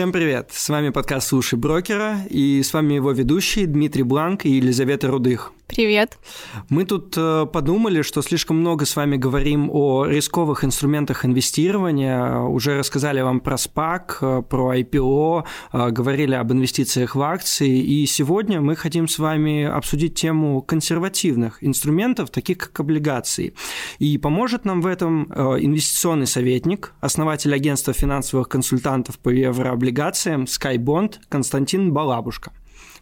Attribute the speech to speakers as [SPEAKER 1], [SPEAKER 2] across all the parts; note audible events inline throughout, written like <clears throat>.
[SPEAKER 1] Всем привет! С вами подкаст «Слушай брокера» и с вами его ведущие Дмитрий Бланк и Елизавета Рудых.
[SPEAKER 2] Привет.
[SPEAKER 1] Мы тут э, подумали, что слишком много с вами говорим о рисковых инструментах инвестирования. Уже рассказали вам про SPAC, э, про IPO, э, говорили об инвестициях в акции. И сегодня мы хотим с вами обсудить тему консервативных инструментов, таких как облигации. И поможет нам в этом инвестиционный советник, основатель агентства финансовых консультантов по еврооблигациям SkyBond Константин Балабушка.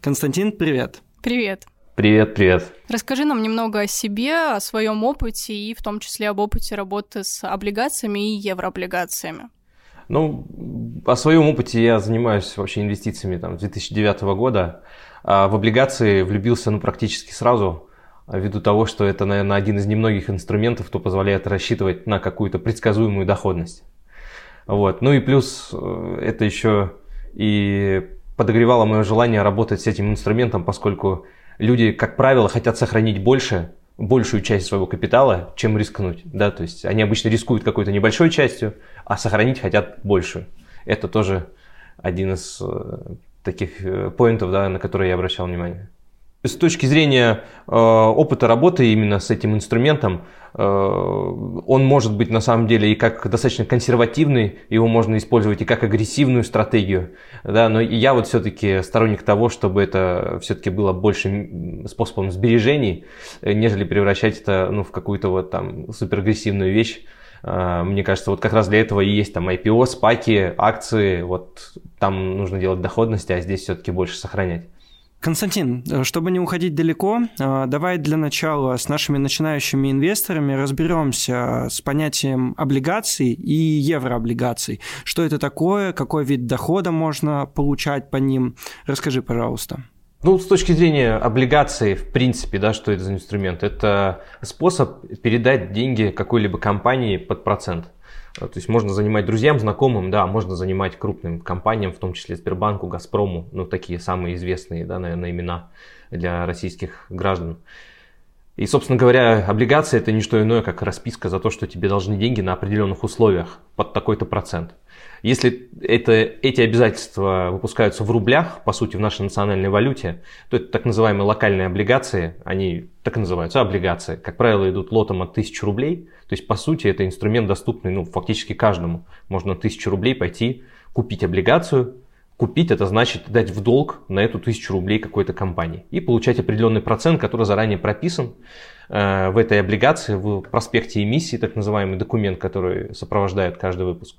[SPEAKER 1] Константин, привет.
[SPEAKER 2] Привет.
[SPEAKER 3] Привет, привет.
[SPEAKER 2] Расскажи нам немного о себе, о своем опыте и в том числе об опыте работы с облигациями и еврооблигациями.
[SPEAKER 3] Ну, о своем опыте я занимаюсь вообще инвестициями там, с 2009 года. А в облигации влюбился ну, практически сразу, ввиду того, что это, наверное, один из немногих инструментов, кто позволяет рассчитывать на какую-то предсказуемую доходность. Вот. Ну и плюс э, это еще и подогревало мое желание работать с этим инструментом, поскольку люди, как правило, хотят сохранить больше, большую часть своего капитала, чем рискнуть. Да? То есть они обычно рискуют какой-то небольшой частью, а сохранить хотят большую. Это тоже один из э, таких э, поинтов, да, на которые я обращал внимание. С точки зрения э, опыта работы именно с этим инструментом, э, он может быть на самом деле и как достаточно консервативный, его можно использовать и как агрессивную стратегию. Да, но я вот все-таки сторонник того, чтобы это все-таки было больше способом сбережений, э, нежели превращать это ну, в какую-то вот там суперагрессивную вещь. Э, мне кажется, вот как раз для этого и есть там IPO, спаки, акции, вот там нужно делать доходности, а здесь все-таки больше сохранять.
[SPEAKER 1] Константин, э, чтобы не уходить далеко, э, давай для начала с нашими начинающими инвесторами разберемся с понятием облигаций и еврооблигаций. Что это такое, какой вид дохода можно получать по ним? Расскажи, пожалуйста.
[SPEAKER 3] Ну, с точки зрения облигаций, в принципе, да, что это за инструмент? Это способ передать деньги какой-либо компании под процент. А, то есть можно занимать друзьям, знакомым, да, можно занимать крупным компаниям, в том числе Сбербанку, Газпрому, ну, такие самые известные, да, наверное, имена для российских граждан. И, собственно говоря, облигация это не что иное, как расписка за то, что тебе должны деньги на определенных условиях под такой-то процент. Если это, эти обязательства выпускаются в рублях, по сути, в нашей национальной валюте, то это так называемые локальные облигации, они так и называются, облигации. Как правило, идут лотом от 1000 рублей. То есть, по сути, это инструмент доступный ну, фактически каждому. Можно 1000 рублей пойти, купить облигацию, Купить это значит дать в долг на эту тысячу рублей какой-то компании и получать определенный процент, который заранее прописан э, в этой облигации, в проспекте эмиссии, так называемый документ, который сопровождает каждый выпуск.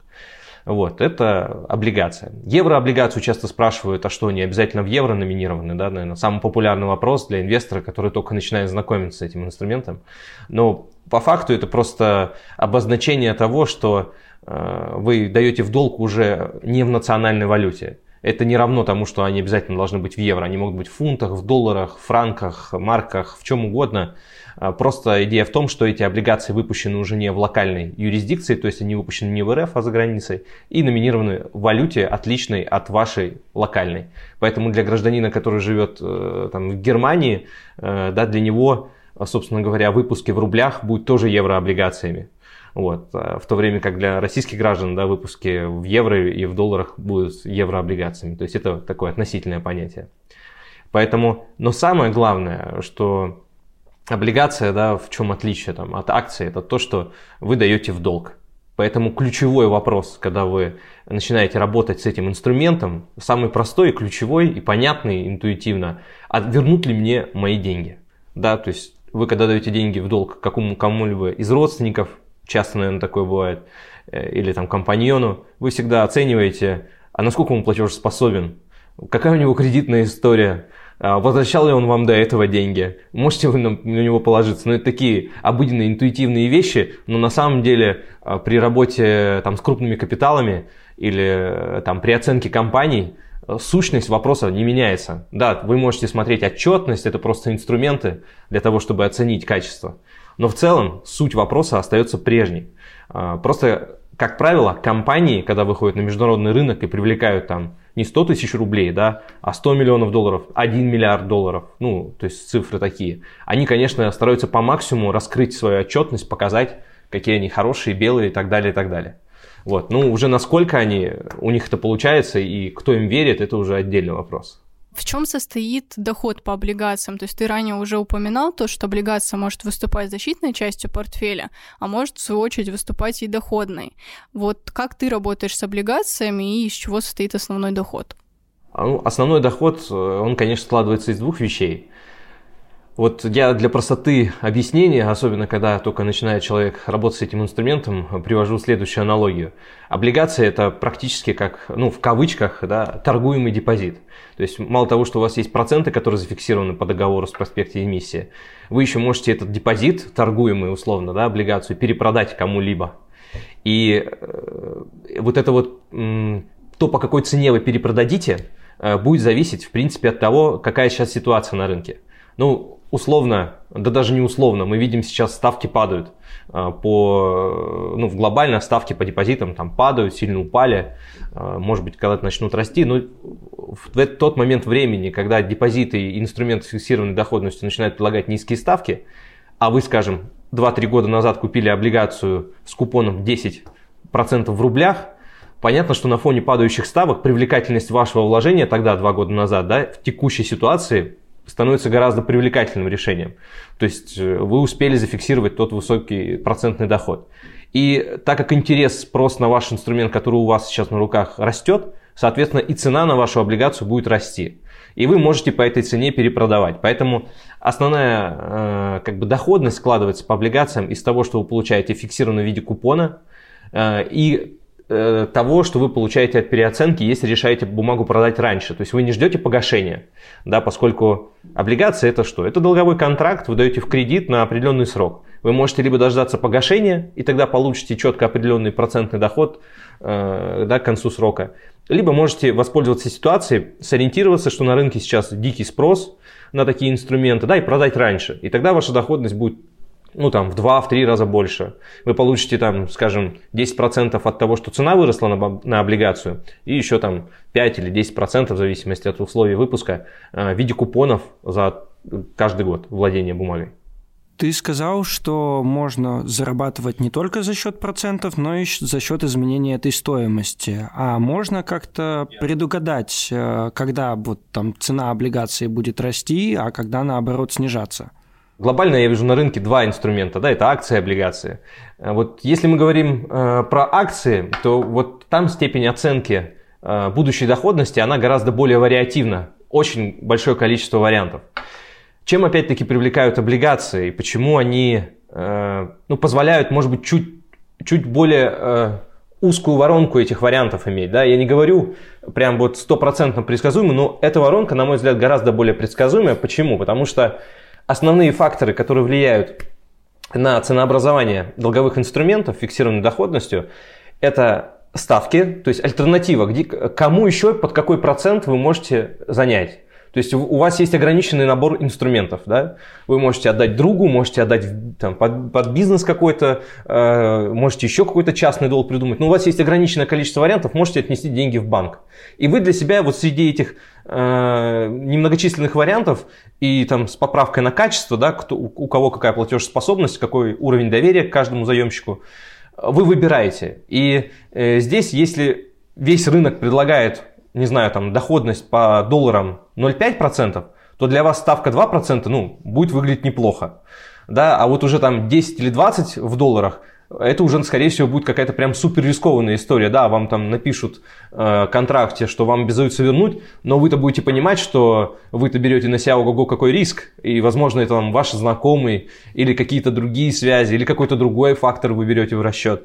[SPEAKER 3] Вот, это облигация. Еврооблигацию часто спрашивают, а что, они обязательно в евро номинированы, да, наверное, самый популярный вопрос для инвестора, который только начинает знакомиться с этим инструментом. Но по факту это просто обозначение того, что э, вы даете в долг уже не в национальной валюте. Это не равно тому, что они обязательно должны быть в евро. Они могут быть в фунтах, в долларах, франках, марках, в чем угодно. А, просто идея в том, что эти облигации выпущены уже не в локальной юрисдикции, то есть они выпущены не в РФ, а за границей, и номинированы в валюте, отличной от вашей локальной. Поэтому для гражданина, который живет э, там, в Германии, э, да, для него, собственно говоря, выпуски в рублях будут тоже еврооблигациями. Вот. А в то время как для российских граждан да, выпуски в евро и в долларах будут еврооблигациями. То есть это такое относительное понятие. Поэтому, но самое главное, что облигация, да, в чем отличие там, от акции, это то, что вы даете в долг. Поэтому ключевой вопрос, когда вы начинаете работать с этим инструментом, самый простой, ключевой и понятный интуитивно, а вернут ли мне мои деньги? Да, то есть вы когда даете деньги в долг какому, кому-либо из родственников, часто, наверное, такое бывает, э, или там компаньону, вы всегда оцениваете, а насколько он платежеспособен, какая у него кредитная история, возвращал ли он вам до этого деньги, можете вы на, на него положиться. Ну, это такие обыденные интуитивные вещи, но на самом деле а, при работе там, с крупными капиталами или э, там, при оценке компаний э, сущность вопроса не меняется. Да, вы можете смотреть отчетность, это просто инструменты для того, чтобы оценить качество. Но в целом суть вопроса остается прежней. А, просто, как правило, компании, когда выходят на международный рынок и привлекают там не 100 тысяч рублей, да, а 100 миллионов долларов, 1 миллиард долларов, ну, то есть цифры такие, они, конечно, стараются по максимуму раскрыть свою отчетность, показать, какие они хорошие, белые и так далее, и так далее. Вот. Ну, уже насколько они, у них это получается и кто им верит, это уже отдельный вопрос.
[SPEAKER 2] В чем состоит доход по облигациям? То есть ты ранее уже упоминал то, что облигация может выступать защитной частью портфеля, а может, в свою очередь, выступать и доходной. Вот как ты работаешь с облигациями и из чего состоит основной доход?
[SPEAKER 3] А, ну, основной доход, э, он, конечно, складывается из двух вещей. Вот я для простоты объяснения, особенно когда только начинает человек работать с этим инструментом, привожу следующую аналогию. Облигация это практически как, ну, в кавычках, да, торгуемый депозит. То есть мало того, что у вас есть проценты, которые зафиксированы по договору с проспекте эмиссии, вы еще можете этот депозит, торгуемый условно, да, облигацию, перепродать кому-либо. И э, вот это вот, то, по какой цене вы перепродадите, э, будет зависеть, в принципе, от того, какая сейчас ситуация на рынке. Ну, условно, да даже не условно, мы видим сейчас ставки падают а, по, ну, в глобально ставки по депозитам там падают, сильно упали, а, может быть, когда-то начнут расти, но в тот момент времени, когда депозиты и инструменты с фиксированной доходностью начинают предлагать низкие ставки, а вы, скажем, 2-3 года назад купили облигацию с купоном 10% в рублях, понятно, что на фоне падающих ставок привлекательность вашего вложения тогда, 2 года назад, да, в текущей ситуации становится гораздо привлекательным решением. То есть э, вы успели зафиксировать тот высокий процентный доход. И так как интерес, спрос на ваш инструмент, который у вас сейчас на руках, растет, соответственно, и цена на вашу облигацию будет расти. И вы можете по этой цене перепродавать. Поэтому основная э, как бы доходность складывается по облигациям из того, что вы получаете фиксированно в виде купона э, и того, что вы получаете от переоценки, если решаете бумагу продать раньше. То есть вы не ждете погашения, да, поскольку облигация это что? Это долговой контракт, вы даете в кредит на определенный срок. Вы можете либо дождаться погашения, и тогда получите четко определенный процентный доход э, да, к концу срока. Либо можете воспользоваться ситуацией, сориентироваться, что на рынке сейчас дикий спрос на такие инструменты, да, и продать раньше. И тогда ваша доходность будет ну там в 2-3 раза больше. Вы получите там, скажем, 10% от того, что цена выросла на, на облигацию, и еще там 5 или 10% в зависимости от условий выпуска э, в виде купонов за каждый год владения бумагой.
[SPEAKER 1] Ты сказал, что можно зарабатывать не только за счет процентов, но и за счет изменения этой стоимости. А можно как-то предугадать, э, когда вот там цена облигации будет расти, а когда наоборот снижаться?
[SPEAKER 3] Глобально я вижу на рынке два инструмента, да, это акции и облигации. Э, вот если мы говорим э, про акции, то вот там степень оценки э, будущей доходности, она гораздо более вариативна, очень большое количество вариантов. Чем опять-таки привлекают облигации и почему они э, ну, позволяют, может быть, чуть, чуть более э, узкую воронку этих вариантов иметь. Да? Я не говорю прям вот стопроцентно предсказуемо, но эта воронка, на мой взгляд, гораздо более предсказуемая. Почему? Потому что основные факторы, которые влияют на ценообразование долговых инструментов фиксированной доходностью, это ставки, то есть альтернатива, где, кому еще под какой процент вы можете занять. То есть у вас есть ограниченный набор инструментов, да? Вы можете отдать другу, можете отдать там, под, под бизнес какой-то, э, можете еще какой-то частный долг придумать. Но у вас есть ограниченное количество вариантов, можете отнести деньги в банк. И вы для себя вот среди этих э, немногочисленных вариантов и там с поправкой на качество, да, кто, у кого какая платежеспособность, какой уровень доверия к каждому заемщику, вы выбираете. И э, здесь, если весь рынок предлагает не знаю, там доходность по долларам 0,5%, то для вас ставка 2%, ну, будет выглядеть неплохо. Да, а вот уже там 10 или 20 в долларах, это уже, скорее всего, будет какая-то прям супер рискованная история. Да, вам там напишут э, контракте, что вам обязуются вернуть, но вы-то будете понимать, что вы-то берете на себя ого-го какой риск, и, возможно, это вам ваши знакомые, или какие-то другие связи, или какой-то другой фактор вы берете в расчет.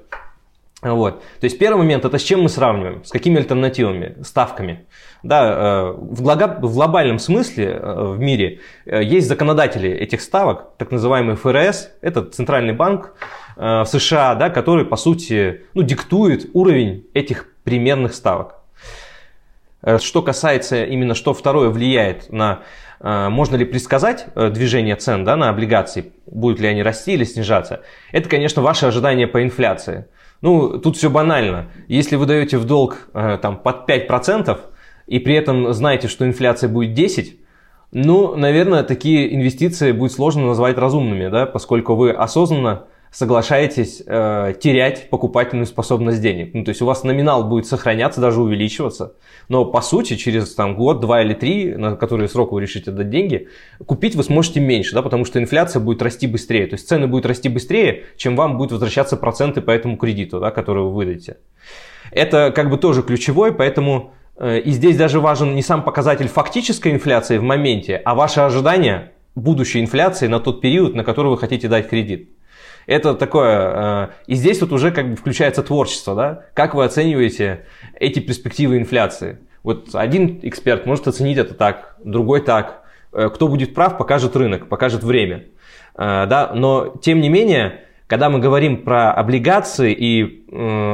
[SPEAKER 3] Вот. То есть первый момент это с чем мы сравниваем, с какими альтернативами, ставками. Да, э, в, глобальном смысле э, в мире э, есть законодатели этих ставок, так называемый ФРС, это центральный банк в США, да, который по сути ну, диктует уровень этих примерных ставок. Что касается именно, что второе влияет на можно ли предсказать движение цен да, на облигации, будут ли они расти или снижаться, это, конечно, ваши ожидания по инфляции. Ну, тут все банально. Если вы даете в долг э, там, под 5% и при этом знаете, что инфляция будет 10%, ну, наверное, такие инвестиции будет сложно назвать разумными, да, поскольку вы осознанно соглашаетесь э, терять покупательную способность денег. Ну, то есть у вас номинал будет сохраняться, даже увеличиваться, но по сути через там, год, два или три, на которые срок вы решите отдать деньги, купить вы сможете меньше, да, потому что инфляция будет расти быстрее. То есть цены будут расти быстрее, чем вам будут возвращаться проценты по этому кредиту, да, который вы выдадите. Это как бы тоже ключевой, поэтому э, и здесь даже важен не сам показатель фактической инфляции в моменте, а ваше ожидание будущей инфляции на тот период, на который вы хотите дать кредит. Это такое, э, и здесь вот уже как бы включается творчество, да? Как вы оцениваете эти перспективы инфляции? Вот один эксперт может оценить это так, другой так. Э, кто будет прав, покажет рынок, покажет время. Э, да? Но тем не менее, когда мы говорим про облигации и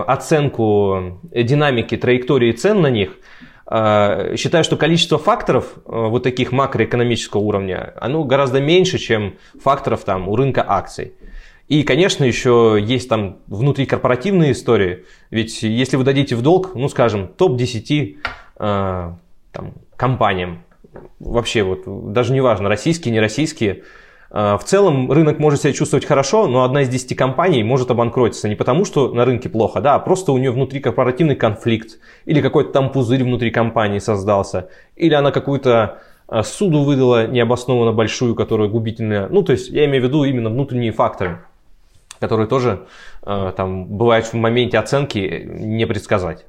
[SPEAKER 3] оценку динамики, траектории цен на них, считаю, что количество факторов вот таких макроэкономического уровня, оно гораздо меньше, чем факторов там у рынка акций. И, конечно, еще есть там внутрикорпоративные истории. Ведь если вы дадите в долг, ну, скажем, топ-10 э, там, компаниям, вообще вот даже неважно, российские, не российские, э, в целом рынок может себя чувствовать хорошо, но одна из 10 компаний может обанкротиться не потому, что на рынке плохо, да, а просто у нее внутрикорпоративный конфликт, или какой-то там пузырь внутри компании создался, или она какую-то э, суду выдала необоснованно большую, которая губительная. Ну, то есть я имею в виду именно внутренние факторы которые тоже э, там бывают в моменте оценки не предсказать.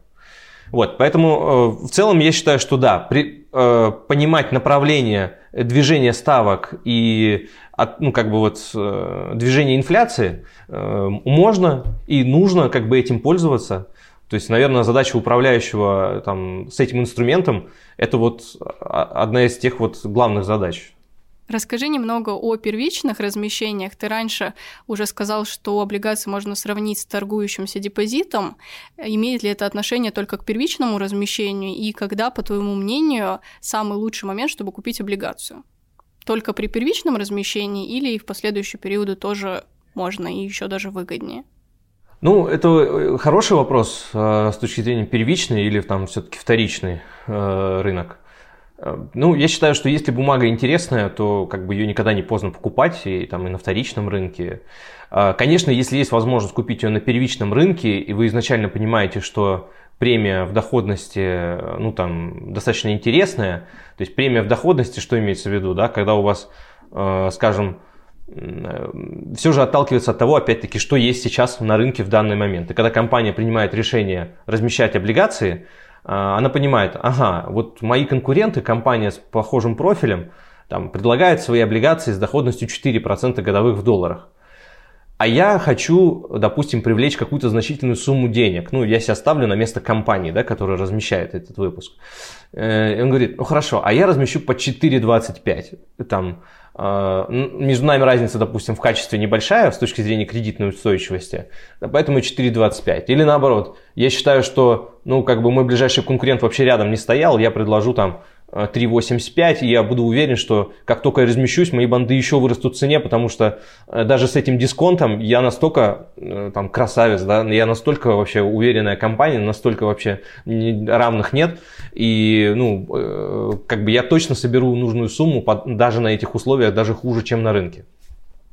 [SPEAKER 3] Вот, поэтому э, в целом я считаю, что да, при, э, понимать направление движения ставок и от, ну, как бы вот, движение инфляции можно и нужно как бы этим пользоваться. То есть, наверное, задача управляющего там, с этим инструментом это вот одна из тех вот главных задач.
[SPEAKER 2] Расскажи немного о первичных размещениях. Ты раньше уже сказал, что облигации можно сравнить с торгующимся депозитом. Имеет ли это отношение только к первичному размещению? И когда, по твоему мнению, самый лучший момент, чтобы купить облигацию? Только при первичном размещении или и в последующие периоды тоже можно и еще даже выгоднее?
[SPEAKER 3] Ну, это э, хороший вопрос э, с точки зрения первичный или там все-таки вторичный э, рынок. Э, ну, я считаю, что если бумага интересная, то как бы ее никогда не поздно покупать, и там и на вторичном рынке. Э, конечно, если есть возможность купить ее на первичном рынке, и вы изначально понимаете, что премия в доходности, ну, там, достаточно интересная, то есть премия в доходности, что имеется в виду, да, когда у вас, э, скажем, все же отталкивается от того, опять-таки, что есть сейчас на рынке в данный момент. И когда компания принимает решение размещать облигации, она понимает, ага, вот мои конкуренты, компания с похожим профилем, там, предлагает свои облигации с доходностью 4% годовых в долларах. А я хочу, допустим, привлечь какую-то значительную сумму денег. Ну, я себя ставлю на место компании, да, которая размещает этот выпуск. Э, и он говорит, ну хорошо, а я размещу по 4,25. Там, а, между нами разница, допустим, в качестве небольшая с точки зрения кредитной устойчивости, поэтому 4,25. Или наоборот, я считаю, что ну, как бы мой ближайший конкурент вообще рядом не стоял, я предложу там 3,85, и я буду уверен, что как только я размещусь, мои банды еще вырастут в цене, потому что э, даже с этим дисконтом я настолько э, там красавец, да, я настолько вообще уверенная компания, настолько вообще равных нет, и ну, э, как бы я точно соберу нужную сумму даже на этих условиях, даже хуже, чем на рынке.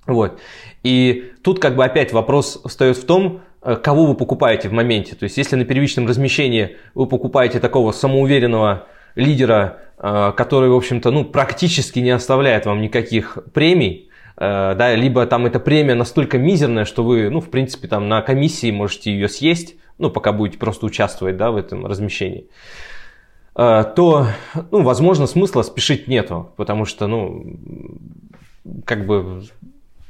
[SPEAKER 3] Вот. И тут как бы опять вопрос встает в том, кого вы покупаете в моменте. То есть, если на первичном размещении вы покупаете такого самоуверенного лидера, э, который, в общем-то, ну, практически не оставляет вам никаких премий, э, да, либо там эта премия настолько мизерная, что вы, ну, в принципе, там на комиссии можете ее съесть, ну, пока будете просто участвовать, да, в этом размещении, э, то, ну, возможно, смысла спешить нету, потому что, ну, как бы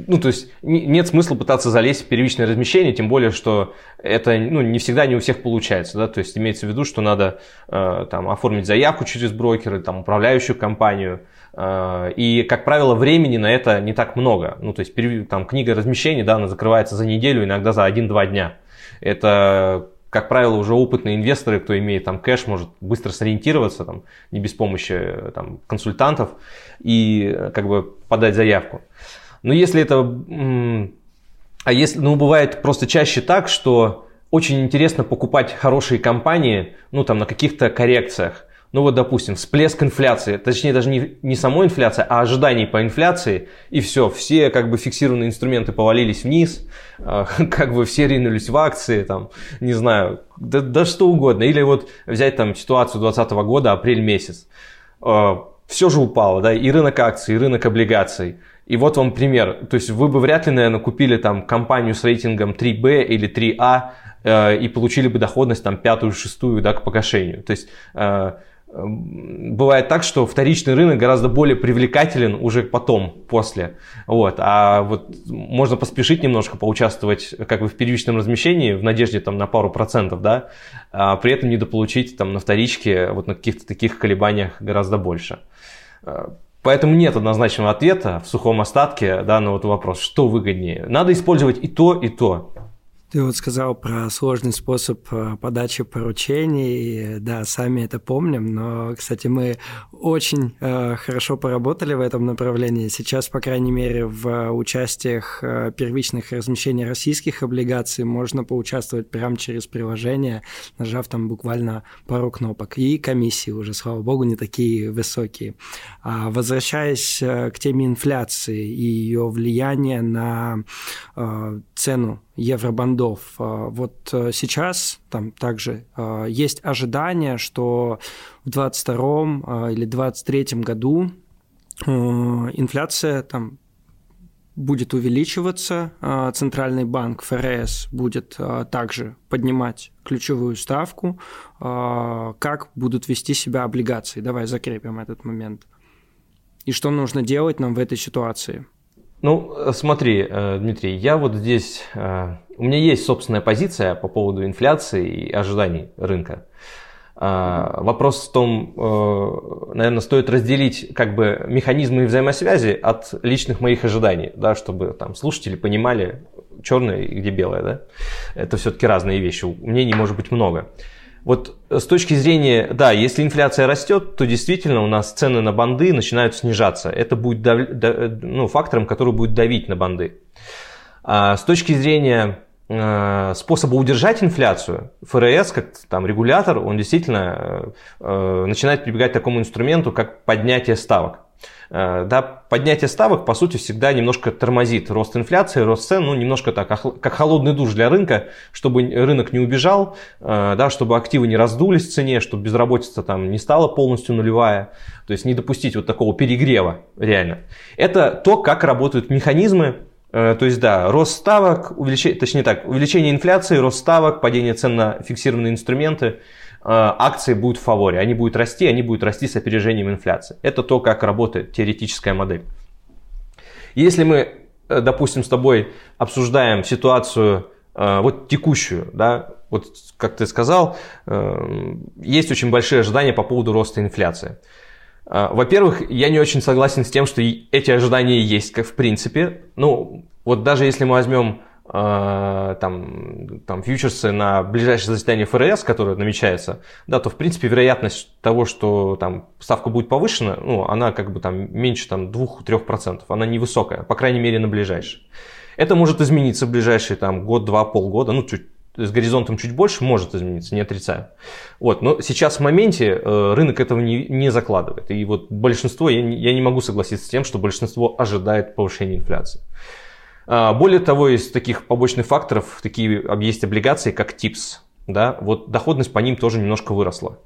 [SPEAKER 3] ну, то есть нет смысла пытаться залезть в первичное размещение, тем более, что это ну, не всегда не у всех получается. Да? То есть имеется в виду, что надо э, там, оформить заявку через брокеры, там, управляющую компанию. Э, и, как правило, времени на это не так много. Ну, то есть там, книга размещения да, она закрывается за неделю, иногда за 1-2 дня. Это как правило, уже опытные инвесторы, кто имеет там кэш, может быстро сориентироваться, там, не без помощи там, консультантов, и э, как бы подать заявку. Но если это... А если, ну, бывает просто чаще так, что очень интересно покупать хорошие компании, ну, там, на каких-то коррекциях. ну вот, допустим, всплеск инфляции, точнее даже не, не самой инфляция, а ожиданий по инфляции, и все, все как бы фиксированные инструменты повалились вниз, э, <laughs> как бы все ринулись в акции, там, не знаю, да, да что угодно. Или вот взять там ситуацию 2020 года, апрель месяц. Э, все же упало, да, и рынок акций, и рынок облигаций. И вот вам пример. То есть вы бы вряд ли, наверное, купили там компанию с рейтингом 3B или 3A э, и получили бы доходность там пятую, шестую, да, к погашению. То есть э, бывает так, что вторичный рынок гораздо более привлекателен уже потом, после. Вот. А вот можно поспешить немножко, поучаствовать как бы в первичном размещении в надежде там, на пару процентов, да, а при этом недополучить там, на вторичке вот на каких-то таких колебаниях гораздо больше. Поэтому нет однозначного ответа в сухом остатке да, на вот вопрос, что выгоднее. Надо использовать и то, и то.
[SPEAKER 1] Ты вот сказал про сложный способ э, подачи поручений. Да, сами это помним, но, кстати, мы очень э, хорошо поработали в этом направлении. Сейчас, по крайней мере, в участиях э, первичных размещений российских облигаций можно поучаствовать прямо через приложение, нажав там буквально пару кнопок. И комиссии уже, слава богу, не такие высокие. А возвращаясь э, к теме инфляции и ее влияния на э, цену евробандов. А, вот э, сейчас там также а, есть ожидание, что в 2022 а, или 2023 году э, инфляция там будет увеличиваться, Центральный банк ФРС будет также поднимать ключевую ставку, как будут вести себя облигации. Давай закрепим этот момент. И что нужно делать нам в этой ситуации?
[SPEAKER 3] Ну, э, смотри, э, Дмитрий, я вот здесь, э, у меня есть собственная позиция по поводу инфляции и ожиданий рынка. Вопрос в том, наверное, стоит разделить как бы механизмы взаимосвязи от личных моих ожиданий, да, чтобы там слушатели понимали, черное и где белое, да. Это все-таки разные вещи, мнений может быть много. Вот с точки зрения, да, если инфляция растет, то действительно у нас цены на банды начинают снижаться. Это будет дав, ну, фактором, который будет давить на банды. А с точки зрения э, способа удержать инфляцию, ФРС, как там регулятор, он действительно э, э начинает прибегать к такому инструменту, как поднятие ставок. Э, да, поднятие ставок, по сути, всегда немножко тормозит рост инфляции, рост цен, ну, немножко так, как холодный душ для рынка, чтобы рынок не убежал, э, да, чтобы активы не раздулись в цене, чтобы безработица там не стала полностью нулевая, то есть не допустить вот такого перегрева реально. Это то, как работают механизмы, э, то есть, да, рост ставок, увеличение, точнее так, увеличение инфляции, рост ставок, падение цен на фиксированные инструменты – акции будут в фаворе, они будут расти, они будут расти с опережением инфляции. Это то, как работает теоретическая модель. Если мы, э, допустим, с тобой обсуждаем ситуацию э, вот текущую, да, вот как ты сказал, есть очень большие ожидания по поводу роста инфляции. Во-первых, я не очень согласен с тем, что эти ожидания есть, как в принципе. Ну, вот даже если мы возьмем Э, там, там фьючерсы на ближайшее заседание ФРС, которое намечается, да, то в принципе вероятность того, что там ставка будет повышена, ну, она как бы там меньше там 2-3%, она невысокая, по крайней мере на ближайшее. Это может измениться в ближайшие там год-два, полгода, ну, чуть с горизонтом чуть больше может измениться, не отрицаю. Вот, но сейчас в моменте э, рынок этого не, не закладывает. И вот большинство, я не, я не могу согласиться с тем, что большинство ожидает повышения инфляции. А, более того, из таких побочных факторов, такие есть облигации, как ТИПС. Да? Вот доходность по ним тоже немножко выросла.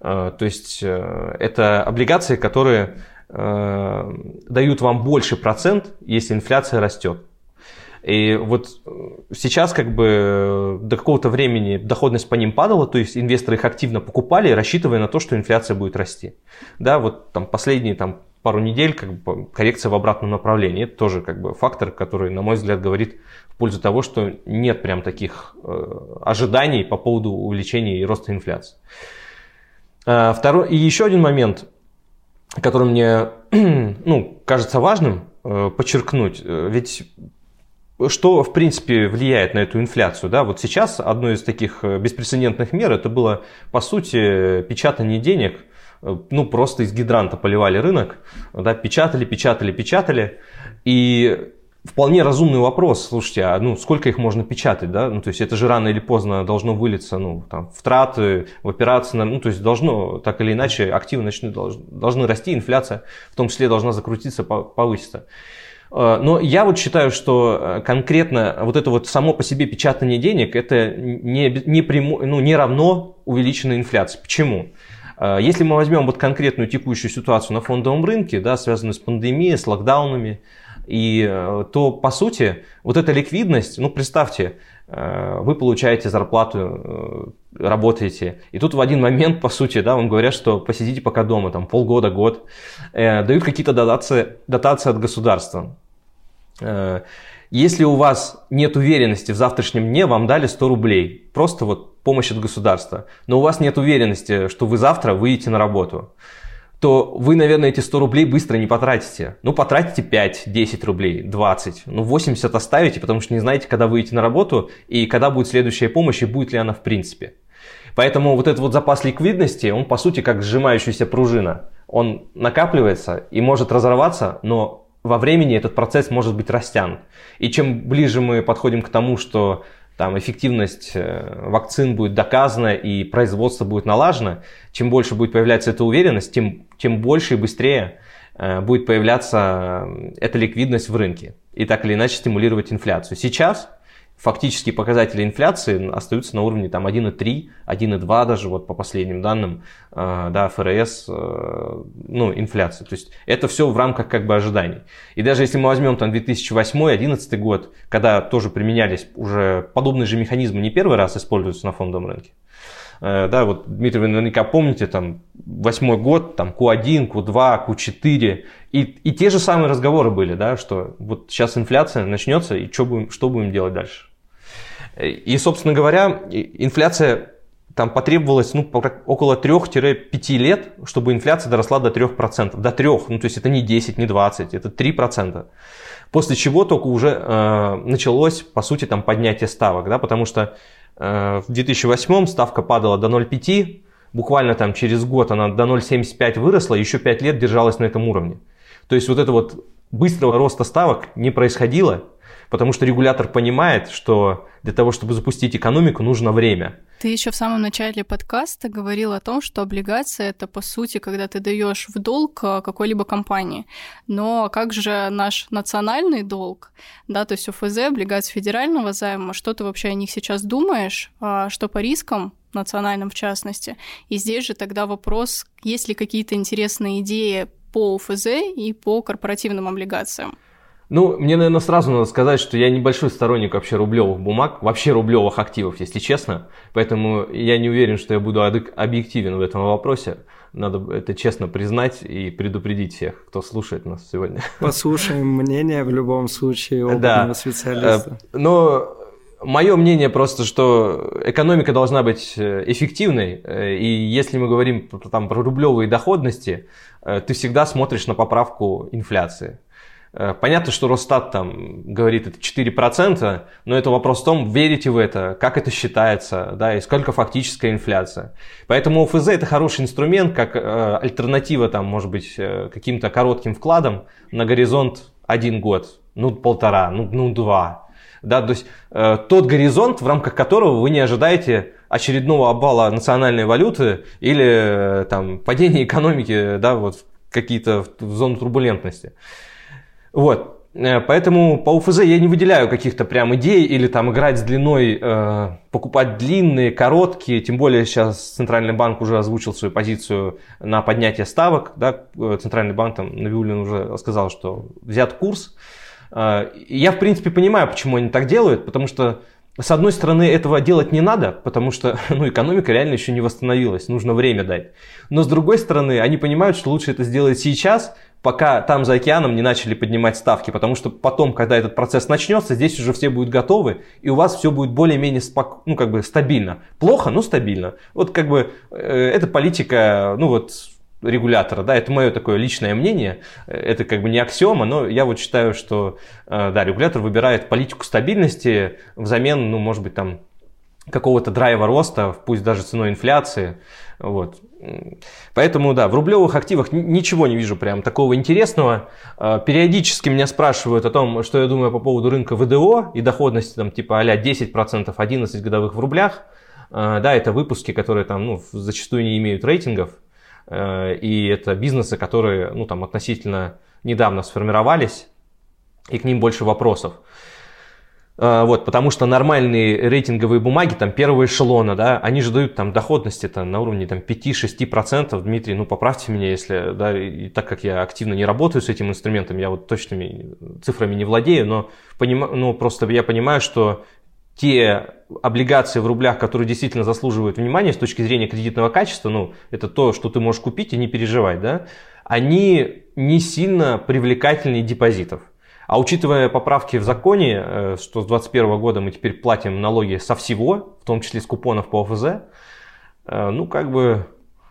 [SPEAKER 3] А, то есть э, это облигации, которые э, дают вам больше процент, если инфляция растет. И вот э, сейчас как бы до какого-то времени доходность по ним падала, то есть инвесторы их активно покупали, рассчитывая на то, что инфляция будет расти. Да, вот там последние там, пару недель как бы, коррекция в обратном направлении. Это тоже как бы фактор, который, на мой взгляд, говорит в пользу того, что нет прям таких э, ожиданий по поводу увеличения и роста инфляции. А, второй, и еще один момент, который мне <clears throat> ну, кажется важным э, подчеркнуть. Э, ведь что, в принципе, влияет на эту инфляцию? Да? Вот сейчас одной из таких э, беспрецедентных мер это было, по сути, печатание денег – ну, просто из гидранта поливали рынок, да, печатали, печатали, печатали. И вполне разумный вопрос. Слушайте, а ну сколько их можно печатать, да? Ну, то есть это же рано или поздно должно вылиться, ну, там, в траты, в операции, ну, то есть должно, так или иначе, активы начнут, должны расти, инфляция в том числе должна закрутиться, повыситься. Э, но я вот считаю, что э, конкретно вот это вот само по себе печатание денег, это не, не, прямо, ну, не равно увеличенной инфляции. Почему? Э, если мы возьмем вот конкретную текущую ситуацию на фондовом рынке, да, связанную с пандемией, с локдаунами, и то, по сути, вот эта ликвидность, ну, представьте, вы получаете зарплату, работаете, и тут в один момент, по сути, да, вам говорят, что посидите пока дома, там, полгода, год, дают какие-то дотации, дотации от государства. Если у вас нет уверенности в завтрашнем дне, вам дали 100 рублей. Просто вот помощь от государства. Но у вас нет уверенности, что вы завтра выйдете на работу то вы, наверное, эти 100 рублей быстро не потратите. Ну, потратите 5, 10 рублей, 20. Ну, 80 оставите, потому что не знаете, когда выйдете на работу и когда будет следующая помощь и будет ли она в принципе. Поэтому вот этот вот запас ликвидности, он по сути как сжимающаяся пружина. Он накапливается и может разорваться, но во времени этот процесс может быть растянут. И чем ближе мы подходим к тому, что там эффективность э, вакцин будет доказана и производство будет налажено, чем больше будет появляться эта уверенность, тем, тем больше и быстрее э, будет появляться э, эта ликвидность в рынке и так или иначе стимулировать инфляцию. Сейчас фактические показатели инфляции остаются на уровне там 1,3, 1,2 даже вот по последним данным, э, да, ФРС, э, ну, инфляции. То есть это все в рамках как бы ожиданий. И даже если мы возьмем там 2008-2011 год, когда тоже применялись уже подобные же механизмы, не первый раз используются на фондовом рынке, э, да, вот, Дмитрий, вы наверняка помните, там, восьмой год, там, Q1, Q2, Q4, и, и те же самые разговоры были, да, что вот сейчас инфляция начнется, и что будем, что будем делать дальше. И, собственно говоря, инфляция там потребовалось ну, около 3-5 лет, чтобы инфляция доросла до 3%. До 3, ну то есть это не 10, не 20, это 3%. После чего только уже э, началось, по сути, там поднятие ставок, да, потому что э, в 2008 ставка падала до 0,5, буквально там через год она до 0,75 выросла, еще 5 лет держалась на этом уровне. То есть вот это вот быстрого роста ставок не происходило, Потому что регулятор понимает, что для того, чтобы запустить экономику, нужно время.
[SPEAKER 2] Ты еще в самом начале подкаста говорил о том, что облигация это по сути, когда ты даешь в долг а, какой-либо компании. Но как же наш национальный долг, да, то есть ОФЗ, облигации федерального займа, что ты вообще о них сейчас думаешь, а, что по рискам национальным в частности. И здесь же тогда вопрос, есть ли какие-то интересные идеи по ОФЗ и по корпоративным облигациям?
[SPEAKER 3] Ну, мне, наверное, сразу надо сказать, что я небольшой сторонник вообще рублевых бумаг, вообще рублевых активов, если честно. Поэтому я не уверен, что я буду объективен в этом вопросе. Надо это честно признать и предупредить всех, кто слушает нас сегодня. <laughs>
[SPEAKER 1] Послушаем мнение в любом случае опытного да. специалиста.
[SPEAKER 3] Э, но Мое мнение просто, что экономика должна быть э, эффективной, э, и если мы говорим там, про рублевые доходности, ты всегда смотришь на поправку инфляции. Э, понятно, что Росстат там говорит это 4%, но это вопрос в том, верите в это, как это считается, да, и сколько фактическая инфляция. Поэтому ОФЗ это хороший инструмент, как э, альтернатива там, может быть, э, каким-то коротким вкладом на горизонт один год, ну полтора, ну, ну два. Да, то есть э, тот горизонт, в рамках которого вы не ожидаете очередного обвала национальной валюты или э, там падения экономики, да, вот какие-то в зону турбулентности. Вот. Э, поэтому по УФЗ я не выделяю каких-то прям идей или там играть с длиной, э, покупать длинные, короткие. Тем более сейчас Центральный банк уже озвучил свою позицию на поднятие ставок. Да? Э, Центральный банк, там, Навиулин уже сказал, что взят курс. Э, я, в принципе, понимаю, почему они так делают, потому что с одной стороны, этого делать не надо, потому что <laughs> ну, экономика реально еще не восстановилась, нужно время дать. Но с другой стороны, они понимают, что лучше это сделать сейчас, пока там за океаном не начали поднимать ставки, потому что потом, когда этот процесс начнется, здесь уже все будут готовы, и у вас все будет более-менее спок... ну, как бы стабильно. Плохо, но стабильно. Вот как бы э, это политика, ну вот регулятора, да, это мое такое личное мнение, это как бы не аксиома, но я вот считаю, что, э, да, регулятор выбирает политику стабильности взамен, ну, может быть, там, какого-то драйва роста, пусть даже ценой инфляции, вот. Поэтому, да, в рублевых активах ничего не вижу прям такого интересного. А, периодически меня спрашивают о том, что я думаю по поводу рынка ВДО и доходности там типа а 10%, 11 годовых в рублях. А, да, это выпуски, которые там ну, зачастую не имеют рейтингов. И это бизнесы, которые ну, там, относительно недавно сформировались, и к ним больше вопросов. А, вот, потому что нормальные рейтинговые бумаги, там, первого эшелона, да, они же дают там доходности там, на уровне там, 5-6%. Дмитрий, ну, поправьте меня, если, да, и так как я активно не работаю с этим инструментом, я вот точными цифрами не владею, но поним... ну, просто я понимаю, что те облигации в рублях, которые действительно заслуживают внимания с точки зрения кредитного качества, ну, это то, что ты можешь купить и не переживать, да, они не сильно привлекательнее депозитов. А учитывая поправки в законе, э, что с 2021 года мы теперь платим налоги со всего, в том числе с купонов по ОФЗ, э, ну, как бы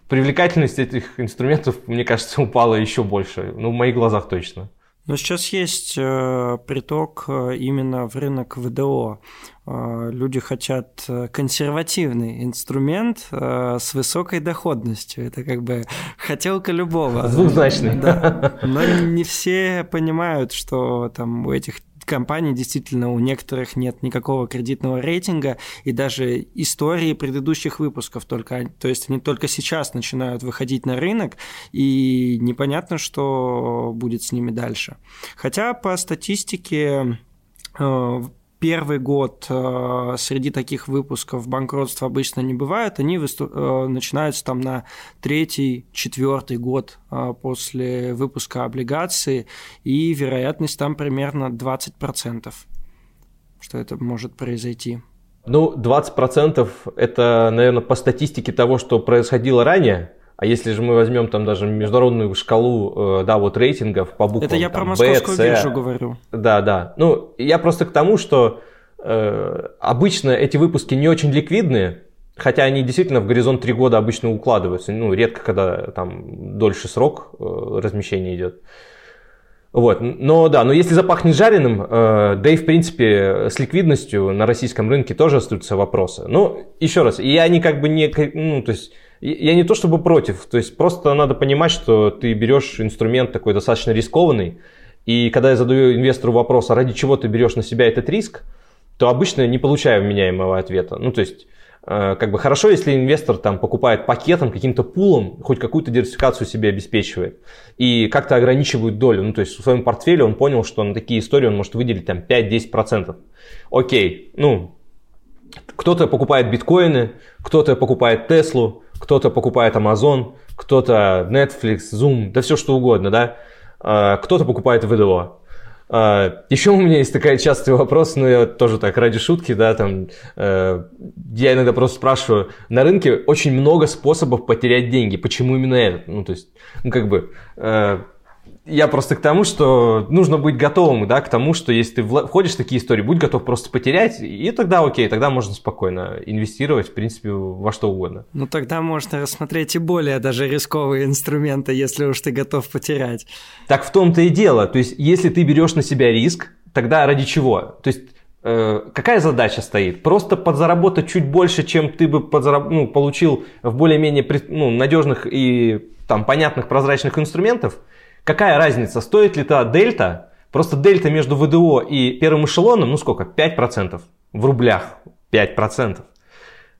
[SPEAKER 3] привлекательность этих инструментов, мне кажется, упала еще больше. Ну, в моих глазах точно.
[SPEAKER 1] Но сейчас есть э, приток именно в рынок ВДО. Э, люди хотят э, консервативный инструмент э, с высокой доходностью. Это как бы хотелка любого.
[SPEAKER 3] Двузначный.
[SPEAKER 1] Да. Но не все понимают, что там у этих компаний действительно у некоторых нет никакого кредитного рейтинга и даже истории предыдущих выпусков только, то есть они только сейчас начинают выходить на рынок и непонятно, что будет с ними дальше. Хотя по статистике первый год э, среди таких выпусков банкротства обычно не бывает, они выступ... э, начинаются там на третий, четвертый год э, после выпуска облигации, и вероятность там примерно 20%, что это может произойти.
[SPEAKER 3] Ну, 20% это, наверное, по статистике того, что происходило ранее, а если же мы возьмем там даже международную шкалу, э, да, вот рейтингов по буквам
[SPEAKER 1] Это я
[SPEAKER 3] там,
[SPEAKER 1] про московскую
[SPEAKER 3] B, C,
[SPEAKER 1] биржу говорю.
[SPEAKER 3] Да, да. Ну, я просто к тому, что э, обычно эти выпуски не очень ликвидные, хотя они действительно в горизонт 3 года обычно укладываются. Ну, редко, когда там дольше срок э, размещения идет. Вот. Но да, но если запахнет жареным, э, да и в принципе с ликвидностью на российском рынке тоже остаются вопросы. Ну, еще раз, я не как бы не, ну, то есть я не то чтобы против, то есть просто надо понимать, что ты берешь инструмент такой достаточно рискованный, и когда я задаю инвестору вопрос, а ради чего ты берешь на себя этот риск, то обычно не получаю вменяемого ответа. Ну, то есть, э, как бы хорошо, если инвестор там покупает пакетом, каким-то пулом, хоть какую-то диверсификацию себе обеспечивает и как-то ограничивает долю. Ну, то есть в своем портфеле он понял, что на такие истории он может выделить там 5-10%. Окей, ну, кто-то покупает биткоины, кто-то покупает Теслу, кто-то покупает Amazon, кто-то Netflix, Zoom, да все что угодно, да. А, кто-то покупает ВДО. А, Еще у меня есть такая частый вопрос, но я тоже так ради шутки, да, там, э, я иногда просто спрашиваю, на рынке очень много способов потерять деньги, почему именно этот? Ну, то есть, ну, как бы, э, я просто к тому, что нужно быть готовым, да, к тому, что если ты входишь в такие истории, будь готов просто потерять, и тогда окей, тогда можно спокойно инвестировать, в принципе, во что угодно.
[SPEAKER 1] Ну, тогда можно рассмотреть и более даже рисковые инструменты, если уж ты готов потерять.
[SPEAKER 3] Так в том-то и дело. То есть, если ты берешь на себя риск, тогда ради чего? То есть, э, какая задача стоит? Просто подзаработать чуть больше, чем ты бы подзараб... ну, получил в более-менее ну, надежных и там понятных прозрачных инструментов – Какая разница, стоит ли та дельта? Просто дельта между ВДО и первым эшелоном, ну сколько, 5% в рублях, 5%.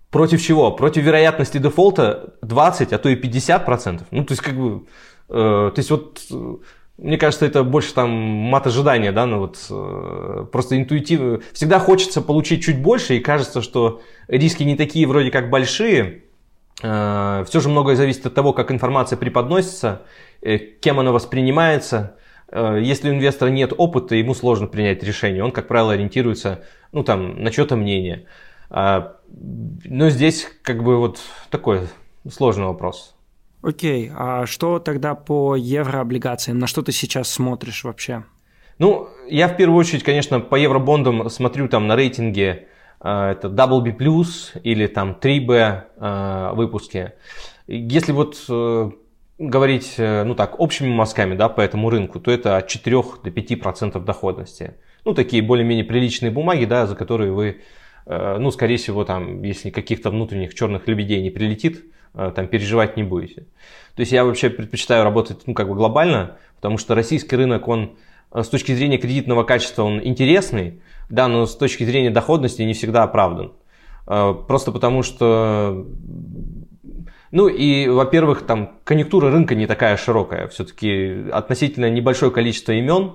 [SPEAKER 3] Против чего? Против вероятности дефолта 20, а то и 50%. Ну, то есть, как бы, э, то есть, вот, э, мне кажется, это больше там мат ожидания, да, ну вот, э, просто интуитивно. Всегда хочется получить чуть больше, и кажется, что риски не такие вроде как большие, Все же многое зависит от того, как информация преподносится, э, кем она воспринимается. Э, если у инвестора нет опыта, ему сложно принять решение. Он, как правило, ориентируется ну, там, на что-то мнение. А, но здесь как бы вот такой сложный вопрос.
[SPEAKER 1] Окей, а что тогда по еврооблигациям? На что ты сейчас смотришь вообще?
[SPEAKER 3] Ну, я в первую очередь, конечно, по евробондам смотрю там на рейтинге Э, это WB+, или там 3B э, выпуски. Если вот э, говорить, ну так, общими мазками, да, по этому рынку, то это от 4 до 5% доходности. Ну, такие более-менее приличные бумаги, да, за которые вы, ну, скорее всего, там, если каких-то внутренних черных лебедей не прилетит, там переживать не будете. То есть я вообще предпочитаю работать ну, как бы глобально, потому что российский рынок, он с точки зрения кредитного качества, он интересный, да, но с точки зрения доходности не всегда оправдан. Просто потому что ну и, во-первых, там конъюнктура рынка не такая широкая. Все-таки относительно небольшое количество имен,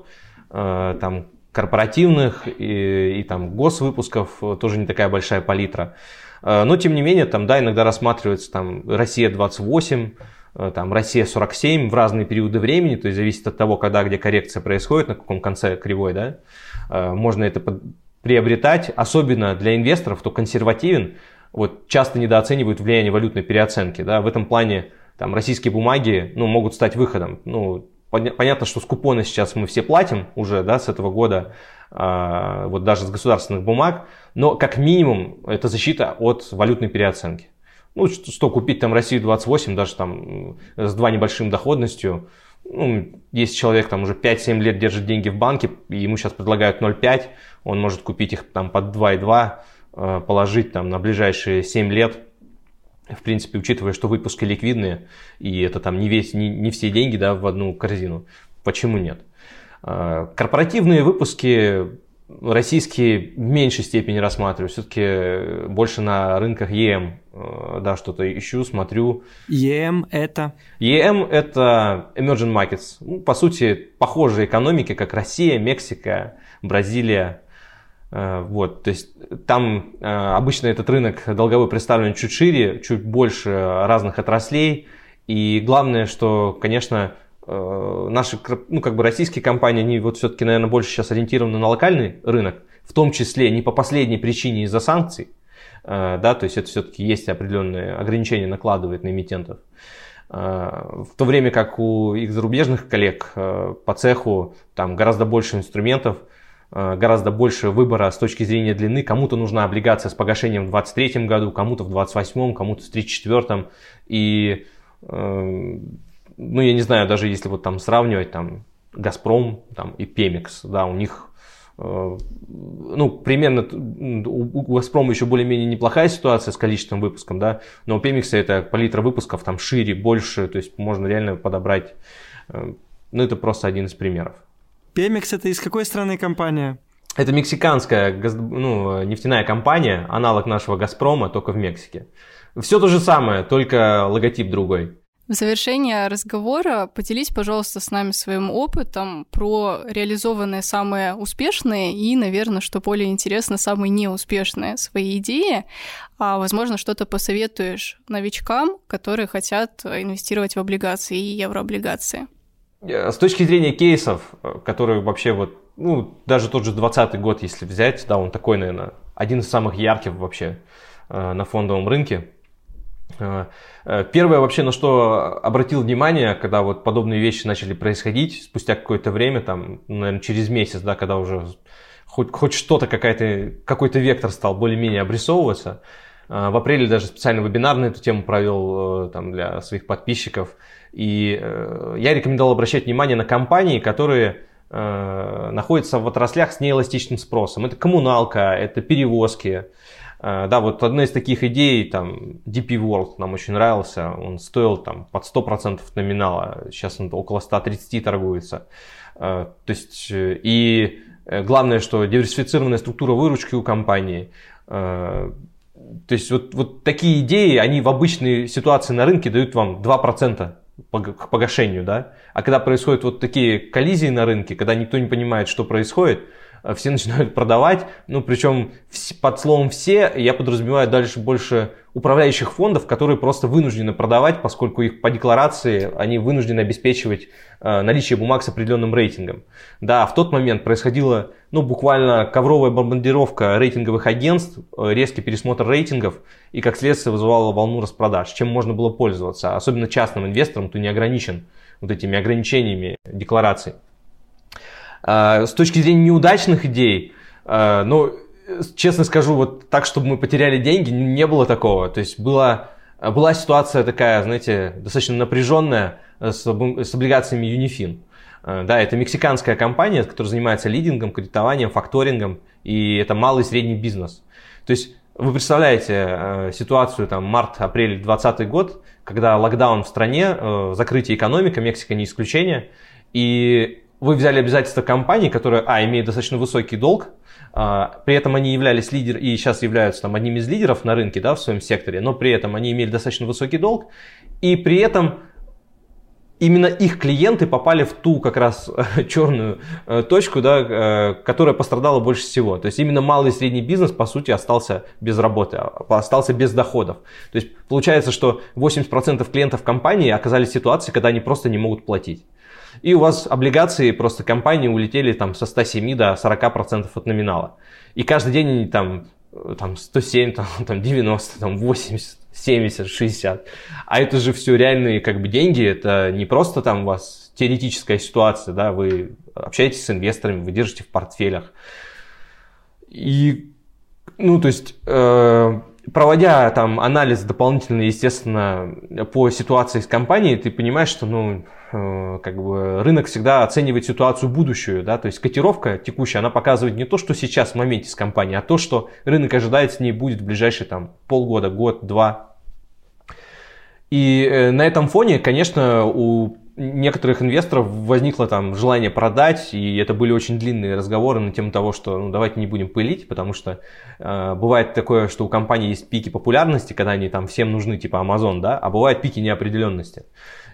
[SPEAKER 3] э, там корпоративных и, и там госвыпусков тоже не такая большая палитра. Э, но тем не менее, там, да, иногда рассматривается там Россия 28, э, там Россия 47 в разные периоды времени, то есть зависит от того, когда, где коррекция происходит, на каком конце кривой, да, можно это приобретать, особенно для инвесторов, кто консервативен, вот часто недооценивают влияние валютной переоценки. Да? В этом плане там, российские бумаги ну, могут стать выходом. Ну, понятно, что с купона сейчас мы все платим уже да, с этого года, э, вот даже с государственных бумаг, но как минимум это защита от валютной переоценки. Ну, что, купить там Россию 28, даже там с два небольшим доходностью, ну, если человек там уже 5-7 лет держит деньги в банке, и ему сейчас предлагают 0,5, он может купить их там под 2,2, Э, положить там на ближайшие 7 лет, в принципе, учитывая, что выпуски ликвидные, и это там не, весь, не, не все деньги да, в одну корзину, почему нет? Э, корпоративные выпуски российские в меньшей степени рассматриваю. Все-таки больше на рынках EM, э, да, что-то ищу, смотрю.
[SPEAKER 1] EM это?
[SPEAKER 3] EM это Emerging Markets. Ну, по сути, похожие экономики, как Россия, Мексика, Бразилия, Э, вот, то есть там э, обычно этот рынок долговой представлен чуть шире, чуть больше разных отраслей. И главное, что, конечно, наши, ну, как бы российские компании, они вот все-таки, наверное, больше сейчас ориентированы на локальный рынок, в том числе не по последней причине из-за санкций, да, то есть это все-таки есть определенные ограничения накладывает на эмитентов. В то время как у их зарубежных коллег по цеху там гораздо больше инструментов, Э, гораздо больше выбора с точки зрения длины. Кому-то нужна облигация с погашением в 2023 году, кому-то в 2028, кому-то в 2034. И, э, ну, я не знаю, даже если вот там сравнивать там Газпром там, и Пемикс, да, у них э, ну, примерно у Газпрома еще более-менее неплохая ситуация с количеством выпусков, да, но у Пемикса это палитра выпусков там шире, больше, то есть можно реально подобрать, ну, это просто один из примеров.
[SPEAKER 1] Пемекс это из какой страны компания?
[SPEAKER 3] Это мексиканская ну, нефтяная компания, аналог нашего Газпрома, только в Мексике. Все то же самое, только логотип другой.
[SPEAKER 2] В завершение разговора поделись, пожалуйста, с нами своим опытом про реализованные самые успешные и, наверное, что более интересно, самые неуспешные свои идеи. А, возможно, что-то посоветуешь новичкам, которые хотят инвестировать в облигации и еврооблигации.
[SPEAKER 3] Э, с точки зрения кейсов, э, которые вообще вот, ну, даже тот же 20 год, если взять, да, он такой, наверное, один из самых ярких вообще э, на фондовом рынке. Первое вообще, на что обратил внимание, когда вот подобные вещи начали происходить, спустя какое-то время, там, наверное, через месяц, да, когда уже хоть, хоть что-то, какая-то, какой-то вектор стал более-менее обрисовываться. В апреле даже специальный вебинар на эту тему провел там, для своих подписчиков – и э, я рекомендовал обращать внимание на компании, которые э, находятся в отраслях с неэластичным спросом. Это коммуналка, это перевозки. Э, да, вот одна из таких идей, там, DP World нам очень нравился, он стоил там под 100% номинала, сейчас он около 130 торгуется. То есть, и главное, что диверсифицированная структура выручки у компании, то есть вот, вот такие идеи, они в обычной ситуации на рынке дают вам 2% к погашению, да. А когда происходят вот такие коллизии на рынке, когда никто не понимает, что происходит, э, все начинают продавать, ну, причем под словом «все» я подразумеваю дальше больше управляющих фондов, которые просто вынуждены продавать, поскольку их по декларации они вынуждены обеспечивать э, наличие бумаг с определенным рейтингом. Да, в тот момент происходила, ну, буквально ковровая бомбардировка рейтинговых агентств, э, резкий пересмотр рейтингов, и как следствие вызывало волну распродаж, чем можно было пользоваться, особенно частным инвесторам, кто не ограничен вот этими ограничениями деклараций. Э, с точки зрения неудачных идей, э, ну, честно скажу, вот так, чтобы мы потеряли деньги, не было такого. То есть была, была ситуация такая, знаете, достаточно напряженная с, с облигациями Unifin. Э, да, это мексиканская компания, которая занимается лидингом, кредитованием, факторингом, и это малый и средний бизнес. То есть вы представляете э, ситуацию, там, март-апрель 2020 год, когда локдаун в стране, э, закрытие экономика, Мексика не исключение, и вы взяли обязательства компании, которая, а, имеет достаточно высокий долг, а, при этом они являлись лидером и сейчас являются там одним из лидеров на рынке, да, в своем секторе, но при этом они имели достаточно высокий долг, и при этом именно их клиенты попали в ту как раз <laughs> черную э, точку, да, э, которая пострадала больше всего. То есть именно малый и средний бизнес, по сути, остался без работы, а, остался без доходов. То есть получается, что 80% клиентов компании оказались в ситуации, когда они просто не могут платить. И у вас облигации просто компании улетели там со 107 до 40% от номинала. И каждый день они там, э, там 107, там, <laughs> там 90, там 80, 70, 60. А это же все реальные как бы деньги, это не просто там у вас теоретическая ситуация, да, вы общаетесь с инвесторами, вы держите в портфелях. И, ну, то есть, э, проводя там анализ дополнительный, естественно, по ситуации с компанией, ты понимаешь, что, ну, э, как бы рынок всегда оценивает ситуацию будущую, да, то есть котировка текущая, она показывает не то, что сейчас в моменте с компанией, а то, что рынок ожидает с ней будет в ближайшие там полгода, год, два, и э, на этом фоне, конечно, у некоторых инвесторов возникло там желание продать, и это были очень длинные разговоры на тему того, что ну, давайте не будем пылить, потому что э, бывает такое, что у компании есть пики популярности, когда они там всем нужны, типа Amazon, да, а бывают пики неопределенности.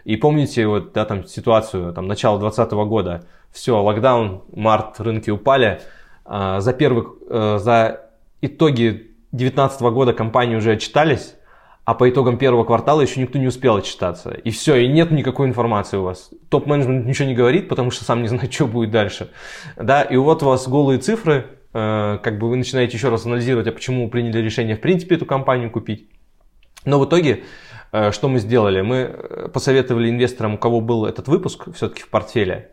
[SPEAKER 3] И помните вот, да, там ситуацию, там, начала 2020 года, все, локдаун, март, рынки упали, э, за первых, э, за итоги 2019 года компании уже отчитались, а по итогам первого квартала еще никто не успел отчитаться. И все, и нет никакой информации у вас. Топ-менеджмент ничего не говорит, потому что сам не знает, <laughs> что будет дальше. Да, и вот у вас голые цифры, э, как бы вы начинаете еще раз анализировать, а почему приняли решение в принципе эту компанию купить. Но в итоге, э, что мы сделали? Мы э, посоветовали инвесторам, у кого был этот выпуск все-таки в портфеле,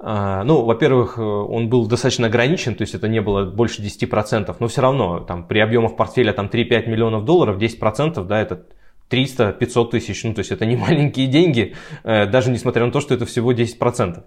[SPEAKER 3] ну, во-первых, э, он был достаточно ограничен, то есть это не было больше 10%, но все равно там, при объемах портфеля там, 3-5 миллионов долларов, 10%, да, это 300-500 тысяч, ну, то есть это не <laughs> маленькие деньги, э, даже несмотря на то, что это всего 10%.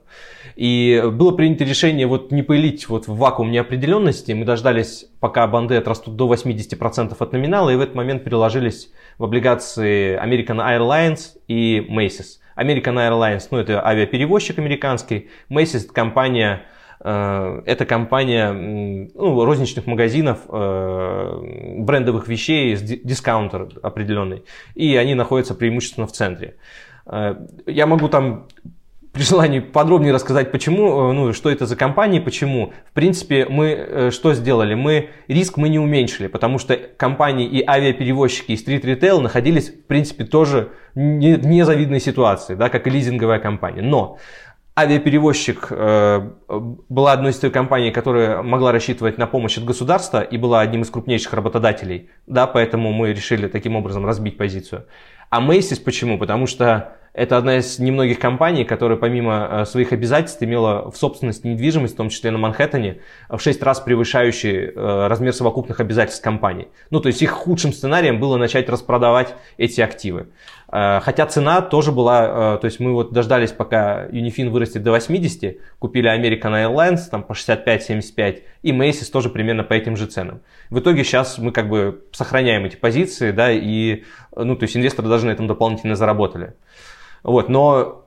[SPEAKER 3] И было принято решение вот не пылить вот в вакуум неопределенности, мы дождались, пока банды отрастут до 80% от номинала, и в этот момент переложились в облигации American Airlines и Macy's. American Airlines, ну это авиаперевозчик американский, Macy's это компания, э, это компания ну, розничных магазинов, э, брендовых вещей, дискаунтер определенный, и они находятся преимущественно в центре. Э, я могу там при желании подробнее рассказать, почему, э, ну, что это за компания, почему. В принципе, мы э, что сделали? Мы риск мы не уменьшили, потому что компании и авиаперевозчики, и стрит-ритейл находились, в принципе, тоже в незавидной ситуации, да, как и лизинговая компания. Но авиаперевозчик э, была одной из той компаний, которая могла рассчитывать на помощь от государства и была одним из крупнейших работодателей, да, поэтому мы решили таким образом разбить позицию. А Macy's почему? Потому что это одна из немногих компаний, которая помимо э, своих обязательств имела в собственности недвижимость, в том числе на Манхэттене, в 6 раз превышающий э, размер совокупных обязательств компании. Ну, то есть их худшим сценарием было начать распродавать эти активы. Э, хотя цена тоже была, то есть мы вот дождались, пока Unifin вырастет до 80, купили American Airlines там по 65-75 и Macy's тоже примерно по этим же ценам. В итоге сейчас мы как бы сохраняем эти позиции, да, и, ну, то есть инвесторы даже на этом дополнительно заработали. Вот, но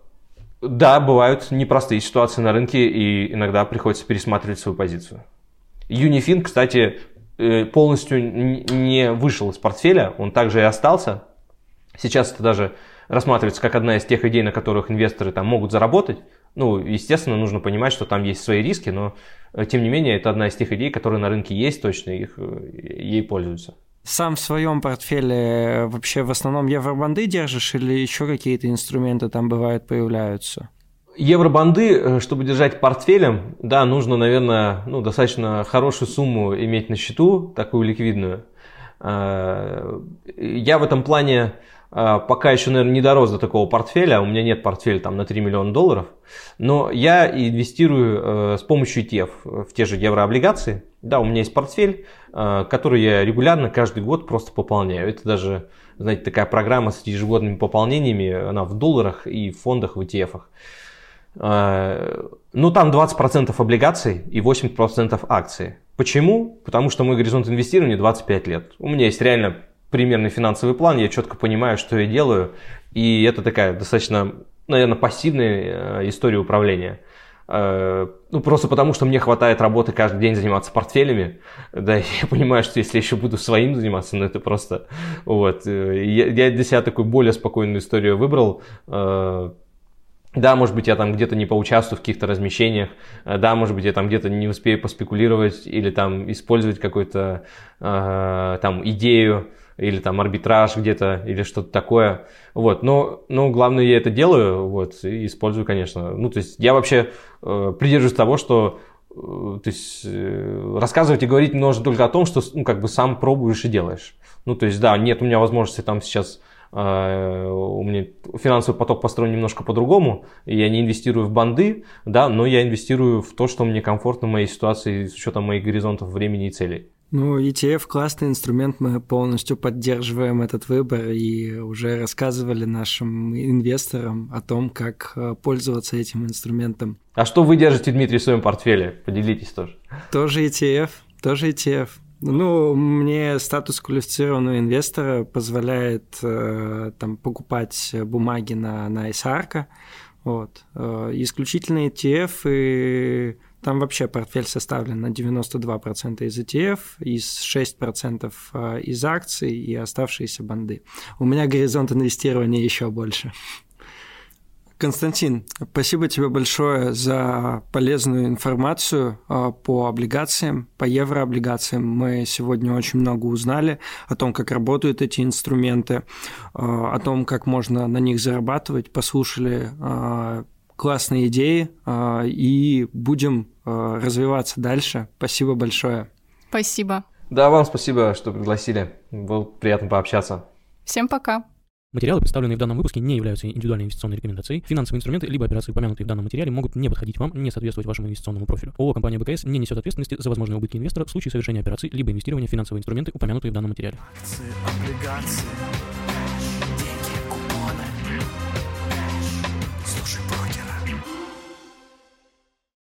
[SPEAKER 3] да, бывают непростые ситуации на рынке, и иногда приходится пересматривать свою позицию. Юнифин, кстати, э, полностью не вышел из портфеля, он также и остался. Сейчас это даже рассматривается как одна из тех идей, на которых инвесторы там могут заработать. Ну, естественно, нужно понимать, что там есть свои риски, но э, тем не менее это одна из тех идей, которые на рынке есть точно, их, э, ей пользуются
[SPEAKER 1] сам в своем портфеле вообще в основном евробанды держишь или еще какие-то инструменты там бывают, появляются?
[SPEAKER 3] Евробанды, э, чтобы держать портфелем, да, нужно, наверное, ну, достаточно хорошую сумму иметь на счету, такую ликвидную. Э, я в этом плане э, пока еще, наверное, не дорос до такого портфеля, у меня нет портфеля там на 3 миллиона долларов, но я инвестирую с помощью ETF в те же еврооблигации. Да, у меня есть портфель, Э, который я регулярно каждый год просто пополняю. Это даже, знаете, такая программа с ежегодными пополнениями, она в долларах и в фондах, в ETF. Э, ну, там 20% облигаций и 80% акций. Почему? Потому что мой горизонт инвестирования 25 лет. У меня есть реально примерный финансовый план, я четко понимаю, что я делаю, и это такая достаточно, наверное, пассивная э, история управления. Э, ну, просто потому, что мне хватает работы каждый день заниматься портфелями. Да, <laughs> я понимаю, что если я еще буду своим заниматься, ну, это просто... Вот. Э, я, я для себя такую более спокойную историю выбрал. Да, может быть, я там где-то не поучаствую в каких-то размещениях, да, может быть, я там где-то не успею поспекулировать или там использовать какую-то э, там идею, или там арбитраж где-то, или что-то такое. Вот, но, но главное, я это делаю, вот, и использую, конечно. Ну, то есть я вообще э, придерживаюсь того, что э, то есть э, рассказывать и говорить нужно только о том, что ну, как бы сам пробуешь и делаешь. Ну, то есть, да, нет у меня возможности там сейчас э, у меня финансовый поток построен немножко по-другому, я не инвестирую в банды, да, но я инвестирую в то, что мне комфортно в моей ситуации с учетом моих горизонтов времени и целей.
[SPEAKER 1] Ну, ETF классный инструмент, мы полностью поддерживаем этот выбор и уже рассказывали нашим инвесторам о том, как э, пользоваться этим инструментом.
[SPEAKER 3] А что вы держите, Дмитрий, в своем портфеле? Поделитесь тоже.
[SPEAKER 1] Тоже ETF, тоже ETF. Ну, мне статус квалифицированного инвестора позволяет э, там покупать бумаги на, на ISARC. Вот. Э, исключительно ETF и там вообще портфель составлен на 92% из ETF, из 6% а, из акций и оставшиеся банды. У меня горизонт инвестирования еще больше. Константин, спасибо тебе большое за полезную информацию а, по облигациям, по еврооблигациям. Мы сегодня очень много узнали о том, как работают эти инструменты, а, о том, как можно на них зарабатывать, послушали классные идеи и будем Э, развиваться дальше. Спасибо большое.
[SPEAKER 2] Спасибо.
[SPEAKER 3] Да, вам спасибо, что пригласили. Было приятно пообщаться.
[SPEAKER 2] Всем пока.
[SPEAKER 4] Материалы, представленные в данном выпуске, не являются индивидуальной инвестиционной рекомендацией. Финансовые инструменты либо операции, упомянутые в данном материале, могут не подходить вам, не соответствовать вашему инвестиционному профилю. ООО «Компания БКС» не несет ответственности за возможные убытки инвестора в случае совершения операций либо инвестирования в финансовые инструменты, упомянутые в данном материале. Акции, облигации.